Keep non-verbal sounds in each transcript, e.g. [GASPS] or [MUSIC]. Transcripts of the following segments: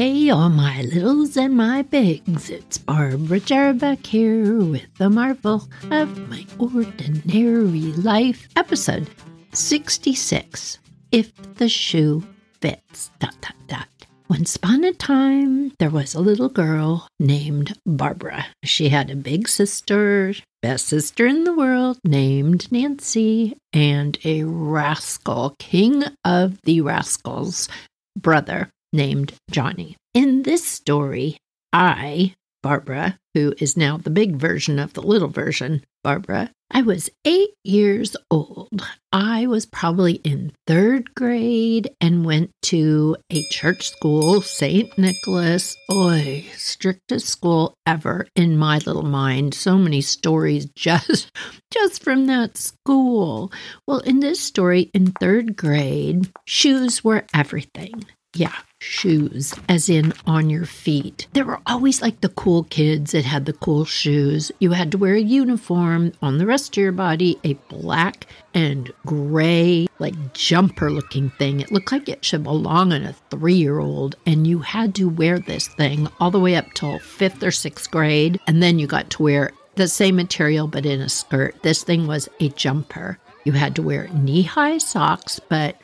Hey, all my littles and my bigs, it's Barbara Jarbuck here with the marvel of my ordinary life, episode 66 If the Shoe Fits. Dot, dot, dot. Once upon a time, there was a little girl named Barbara. She had a big sister, best sister in the world, named Nancy, and a rascal, king of the rascals, brother named Johnny. In this story, I, Barbara, who is now the big version of the little version, Barbara, I was eight years old. I was probably in third grade and went to a church school, St. Nicholas. Oi, strictest school ever in my little mind. So many stories [LAUGHS] just just from that school. Well, in this story in third grade, shoes were everything. Yeah, shoes, as in on your feet. There were always like the cool kids that had the cool shoes. You had to wear a uniform on the rest of your body, a black and gray, like jumper looking thing. It looked like it should belong on a three year old. And you had to wear this thing all the way up till fifth or sixth grade. And then you got to wear the same material but in a skirt. This thing was a jumper. You had to wear knee high socks, but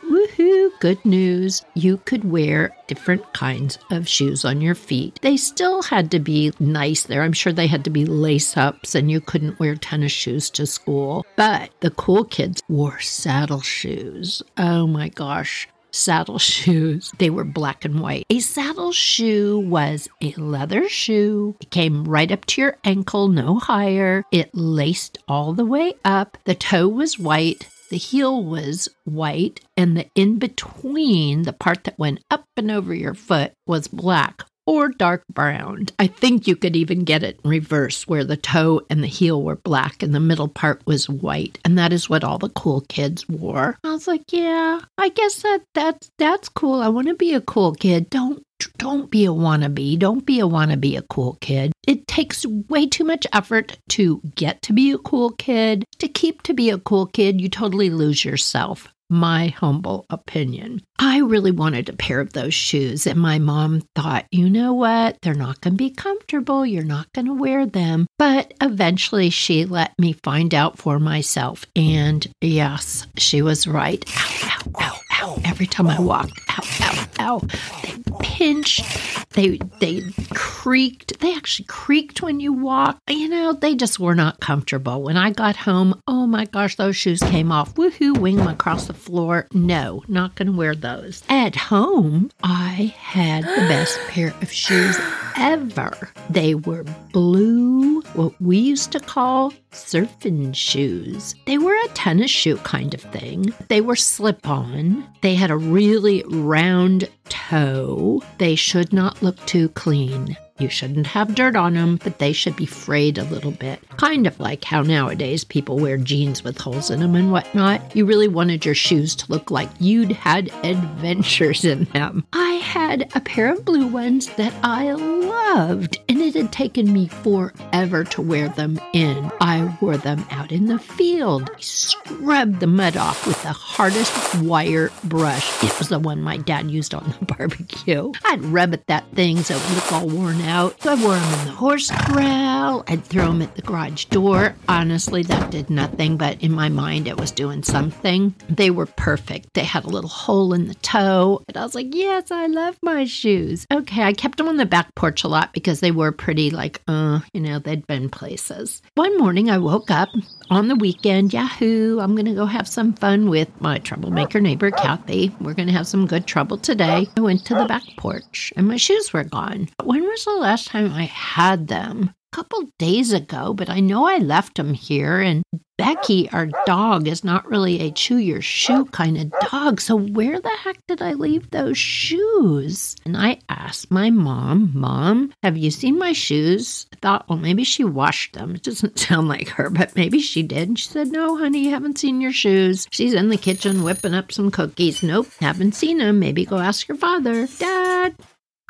good news. You could wear different kinds of shoes on your feet. They still had to be nice there. I'm sure they had to be lace ups and you couldn't wear tennis shoes to school. But the cool kids wore saddle shoes. Oh my gosh saddle [LAUGHS] shoes. They were black and white. A saddle shoe was a leather shoe. It came right up to your ankle, no higher. It laced all the way up. The toe was white. The heel was white, and the in between, the part that went up and over your foot, was black or dark brown. I think you could even get it in reverse where the toe and the heel were black and the middle part was white. And that is what all the cool kids wore. I was like, yeah, I guess that that's that's cool. I want to be a cool kid. Don't don't be a wannabe. Don't be a wannabe a cool kid. It takes way too much effort to get to be a cool kid. To keep to be a cool kid, you totally lose yourself my humble opinion. I really wanted a pair of those shoes, and my mom thought, you know what? They're not going to be comfortable. You're not going to wear them. But eventually, she let me find out for myself. And yes, she was right. Ow, ow, ow, ow. Every time I walked, ow, ow, ow. They pinched. They they creaked. They actually creaked when you walked. You know, they just were not comfortable. When I got home, oh my gosh, those shoes came off. Woohoo, wing them across the floor. No, not going to wear those. At home, I had the best [GASPS] pair of shoes ever. They were blue, what we used to call surfing shoes. They were a tennis shoe kind of thing. They were slip on. They had a really round toe. They should not look too clean. You shouldn't have dirt on them, but they should be frayed a little bit. Kind of like how nowadays people wear jeans with holes in them and whatnot. You really wanted your shoes to look like you'd had adventures in them. I had a pair of blue ones that I loved, and it had taken me forever to wear them in. I wore them out in the field. I scrubbed the mud off with the hardest wire brush. It was the one my dad used on the [LAUGHS] barbecue. I'd rub at that thing so it would look all worn out. So I wore them in the horse corral. I'd throw them at the garage door. Honestly, that did nothing, but in my mind, it was doing something. They were perfect. They had a little hole in the toe. And I was like, yes, I love my shoes. Okay, I kept them on the back porch a lot because they were pretty, like, uh, you know, they'd been places. One morning, I woke up on the weekend. Yahoo! I'm going to go have some fun with my troublemaker neighbor, Kathy. We're going to have some good trouble today. I went to the back porch and my shoes were gone. When was the last time I had them? A couple days ago, but I know I left them here and Becky, our dog, is not really a chew your shoe kind of dog. So, where the heck did I leave those shoes? And I asked my mom, Mom, have you seen my shoes? I thought, well, maybe she washed them. It doesn't [LAUGHS] sound like her, but maybe she did. And she said, No, honey, haven't seen your shoes. She's in the kitchen whipping up some cookies. Nope, haven't seen them. Maybe go ask your father. Dad,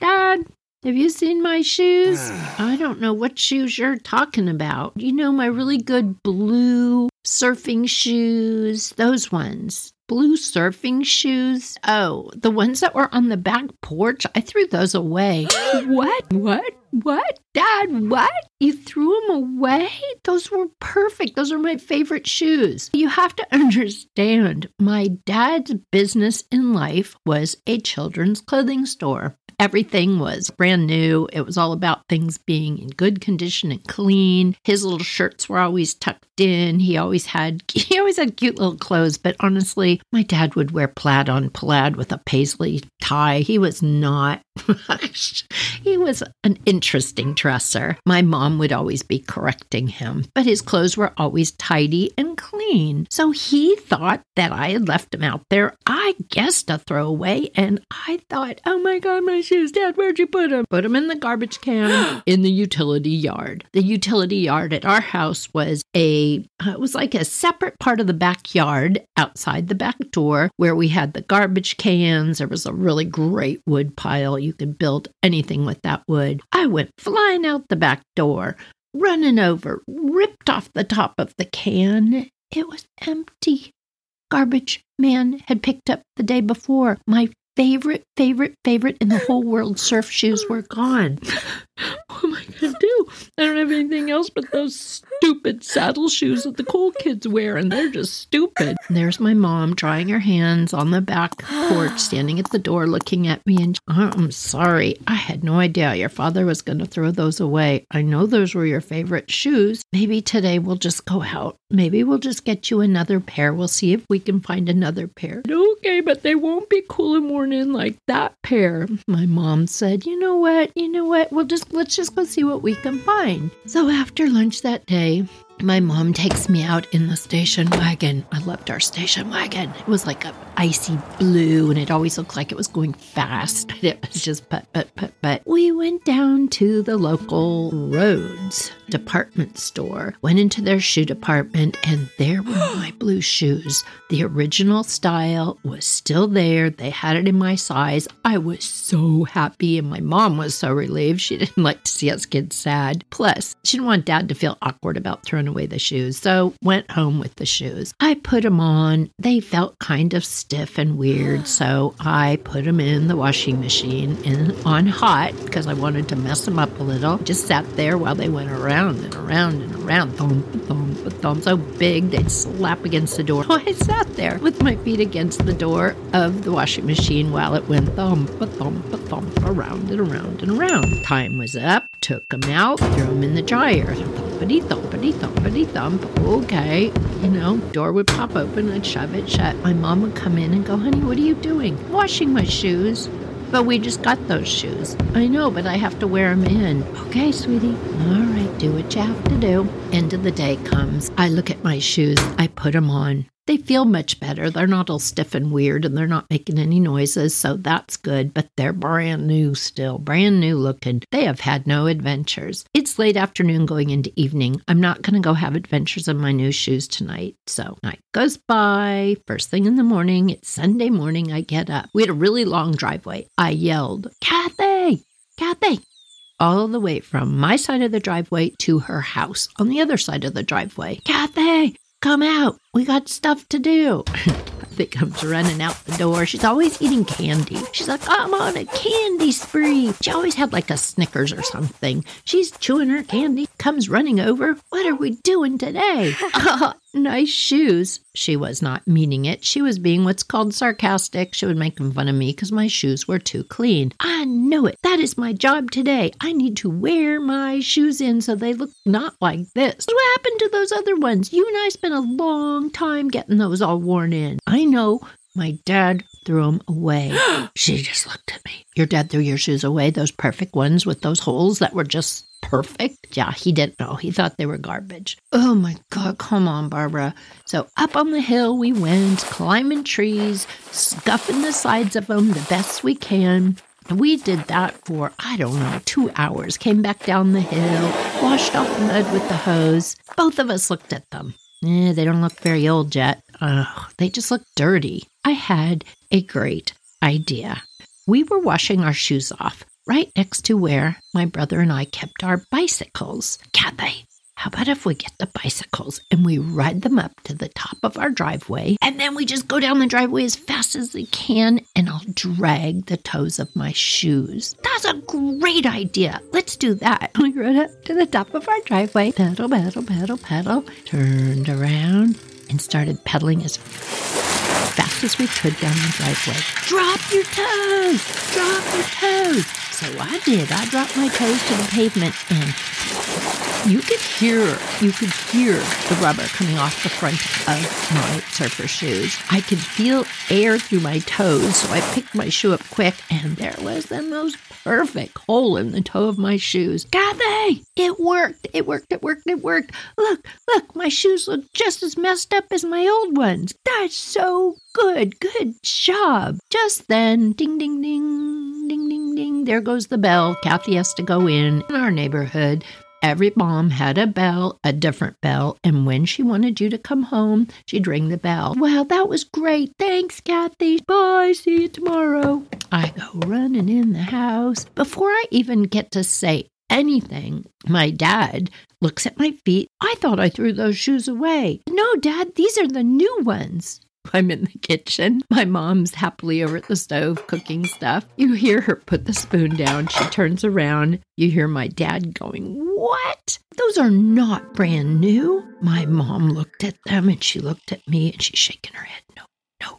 Dad, have you seen my shoes? [SIGHS] I don't know what shoes you're talking about. You know, my really good blue surfing shoes, those ones. blue surfing shoes. Oh, the ones that were on the back porch, I threw those away. [GASPS] what? What? What? Dad, what? You threw them away? Those were perfect. Those are my favorite shoes. You have to understand, my dad's business in life was a children's clothing store. Everything was brand new. It was all about things being in good condition and clean. His little shirts were always tucked in. He always had [LAUGHS] he always had cute little clothes, but honestly, my dad would wear plaid on plaid with a paisley tie. He was not [LAUGHS] he was an interesting dresser. My mom would always be correcting him, but his clothes were always tidy and clean. So he thought that I had left him out there, I guess to throw away. And I thought, oh my God, my shoes, Dad, where'd you put them? Put them in the garbage can [GASPS] in the utility yard. The utility yard at our house was a, uh, it was like a separate part of the backyard outside the back door where we had the garbage cans. There was a really great wood pile. You could build anything with that wood. I went flying out the back door, running over, ripped off the top of the can. It was empty. Garbage man had picked up the day before. My favorite, favorite, favorite in the whole world surf shoes were gone. [LAUGHS] oh my to do? I don't have anything else but those stupid saddle shoes that the cool kids wear, and they're just stupid. And there's my mom drying her hands on the back porch, [GASPS] standing at the door looking at me. And uh, I'm sorry, I had no idea your father was going to throw those away. I know those were your favorite shoes. Maybe today we'll just go out. Maybe we'll just get you another pair. We'll see if we can find another pair. Okay, but they won't be cool and worn in like that pair. My mom said, You know what? You know what? We'll just let's just go see what we find. So after lunch that day, my mom takes me out in the station wagon. I loved our station wagon. It was like a icy blue and it always looked like it was going fast. [LAUGHS] It was just put, put, put, put. We went down to the local Rhodes department store, went into their shoe department, and there were [GASPS] my blue shoes. The original style was still there. They had it in my size. I was so happy, and my mom was so relieved. She [LAUGHS] didn't like to see us kids sad. Plus, she didn't want dad to feel awkward about throwing away the shoes, so went home with the shoes. I put them on. They felt kind of stiff and weird, [GASPS] so I put them in the washing machine in on hot because I wanted to mess them up a little. Just sat there while they went around and around and around, thump, thump, thump, so big they'd slap against the door. [LAUGHS] Oh, I sat there with my feet against the door of the washing machine while it went thump, thump, thump, around and around and around. Time was up, took them out, threw them in the dryer. Thumpity thumpity thumpity thump. Okay, you know, door would pop open, I'd shove it shut. My mom would come in and go, honey, what are you doing? Washing my shoes. But we just got those shoes. I know, but I have to wear them in. Okay, sweetie. All right, do what you have to do. End of the day comes. I look at my shoes, I put them on. They feel much better. They're not all stiff and weird and they're not making any noises, so that's good, but they're brand new still, brand new looking. They have had no adventures. It's late afternoon going into evening. I'm not going to go have adventures in my new shoes tonight. So night goes by. First thing in the morning, it's Sunday morning, I get up. We had a really long driveway. I yelled, Kathy, Kathy, all the way from my side of the driveway to her house on the other side of the driveway. Kathy, come out. We got stuff to do. [LAUGHS] Kathy comes running out the door. She's always eating candy. She's like, I'm on a candy spree. She always had like a Snickers or something. She's chewing her candy, comes running over. What are we doing today? [LAUGHS] uh, nice shoes. She was not meaning it. She was being what's called sarcastic. She was making fun of me because my shoes were too clean. I know it. That is my job today. I need to wear my shoes in so they look not like this. What happened to those other ones? You and I spent a long time getting those all worn in. I know. My dad threw them away. [GASPS] she just looked at me. Your dad threw your shoes away, those perfect ones with those holes that were just perfect. Yeah, he didn't know. He thought they were garbage. Oh my God, come on, Barbara. So up on the hill we went, climbing trees, scuffing the sides of them the best we can. We did that for, I don't know, two hours. Came back down the hill, washed off the mud with the hose. Both of us looked at them. Eh, they don't look very old yet. Ugh, they just look dirty. I had a great idea. We were washing our shoes off right next to where my brother and I kept our bicycles. Kathy, how about if we get the bicycles and we ride them up to the top of our driveway and then we just go down the driveway as fast as we can and I'll drag the toes of my shoes. That's a great idea. Let's do that. [LAUGHS] We rode up to the top of our driveway, pedal, pedal, pedal, pedal, turned around and started pedaling as fast as we could down the driveway. Drop your toes! Drop your toes! So I did. I dropped my toes to the pavement and you could hear you could hear the rubber coming off the front of my surfer shoes. I could feel air through my toes, so I picked my shoe up quick, and there was the most perfect hole in the toe of my shoes. Kathy, it worked! It worked! It worked! It worked! Look, look, my shoes look just as messed up as my old ones. That's so good! Good job! Just then, ding, ding, ding, ding, ding, ding. There goes the bell. Kathy has to go in. In our neighborhood, Every mom had a bell, a different bell, and when she wanted you to come home, she'd ring the bell. Well, that was great. Thanks, Kathy. Bye. See you tomorrow. I go running in the house. Before I even get to say anything, my dad looks at my feet. I thought I threw those shoes away. No, Dad, these are the new ones. [LAUGHS] I'm in the kitchen. My mom's happily over at the stove cooking stuff. You hear her put the spoon down. She turns around. You hear my dad going, What? Those are not brand new. My mom looked at them and she looked at me and she's shaking her head. No, no,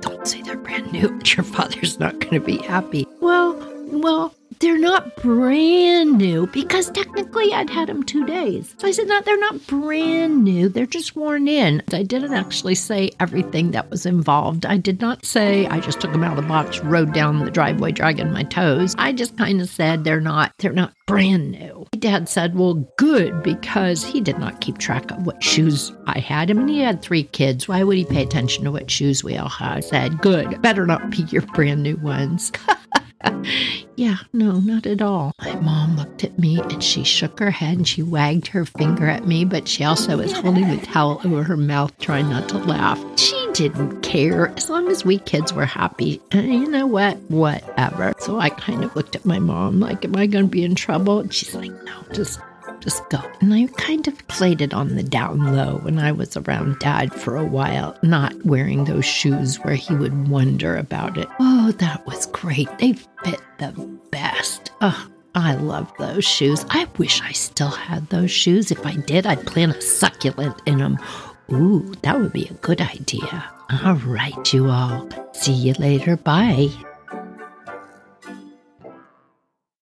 don't say they're brand new. Your father's not going to be happy. Well, well, they're not brand new because technically I'd had them two days. So I said, no, they're not brand new. They're just worn in. I didn't actually say everything that was involved. I did not say I just took them out of the box, rode down the driveway dragging my toes. I just kind of said they're not, they're not brand new. My dad said, well, good, because he did not keep track of what shoes I had. I mean, he had three kids. Why would he pay attention to what shoes we all had? I said, good, better not be your brand new ones. [LAUGHS] [LAUGHS] yeah, no, not at all. My mom looked at me and she shook her head and she wagged her finger at me, but she also was holding the towel over her mouth, trying not to laugh. She didn't care as long as we kids were happy. And you know what? Whatever. So I kind of looked at my mom like, Am I going to be in trouble? And she's like, No, just just go. And I kind of played it on the down low when I was around dad for a while, not wearing those shoes where he would wonder about it. Oh, that was great. They fit the best. Oh, I love those shoes. I wish I still had those shoes. If I did, I'd plant a succulent in them. Ooh, that would be a good idea. All right, you all. See you later. Bye.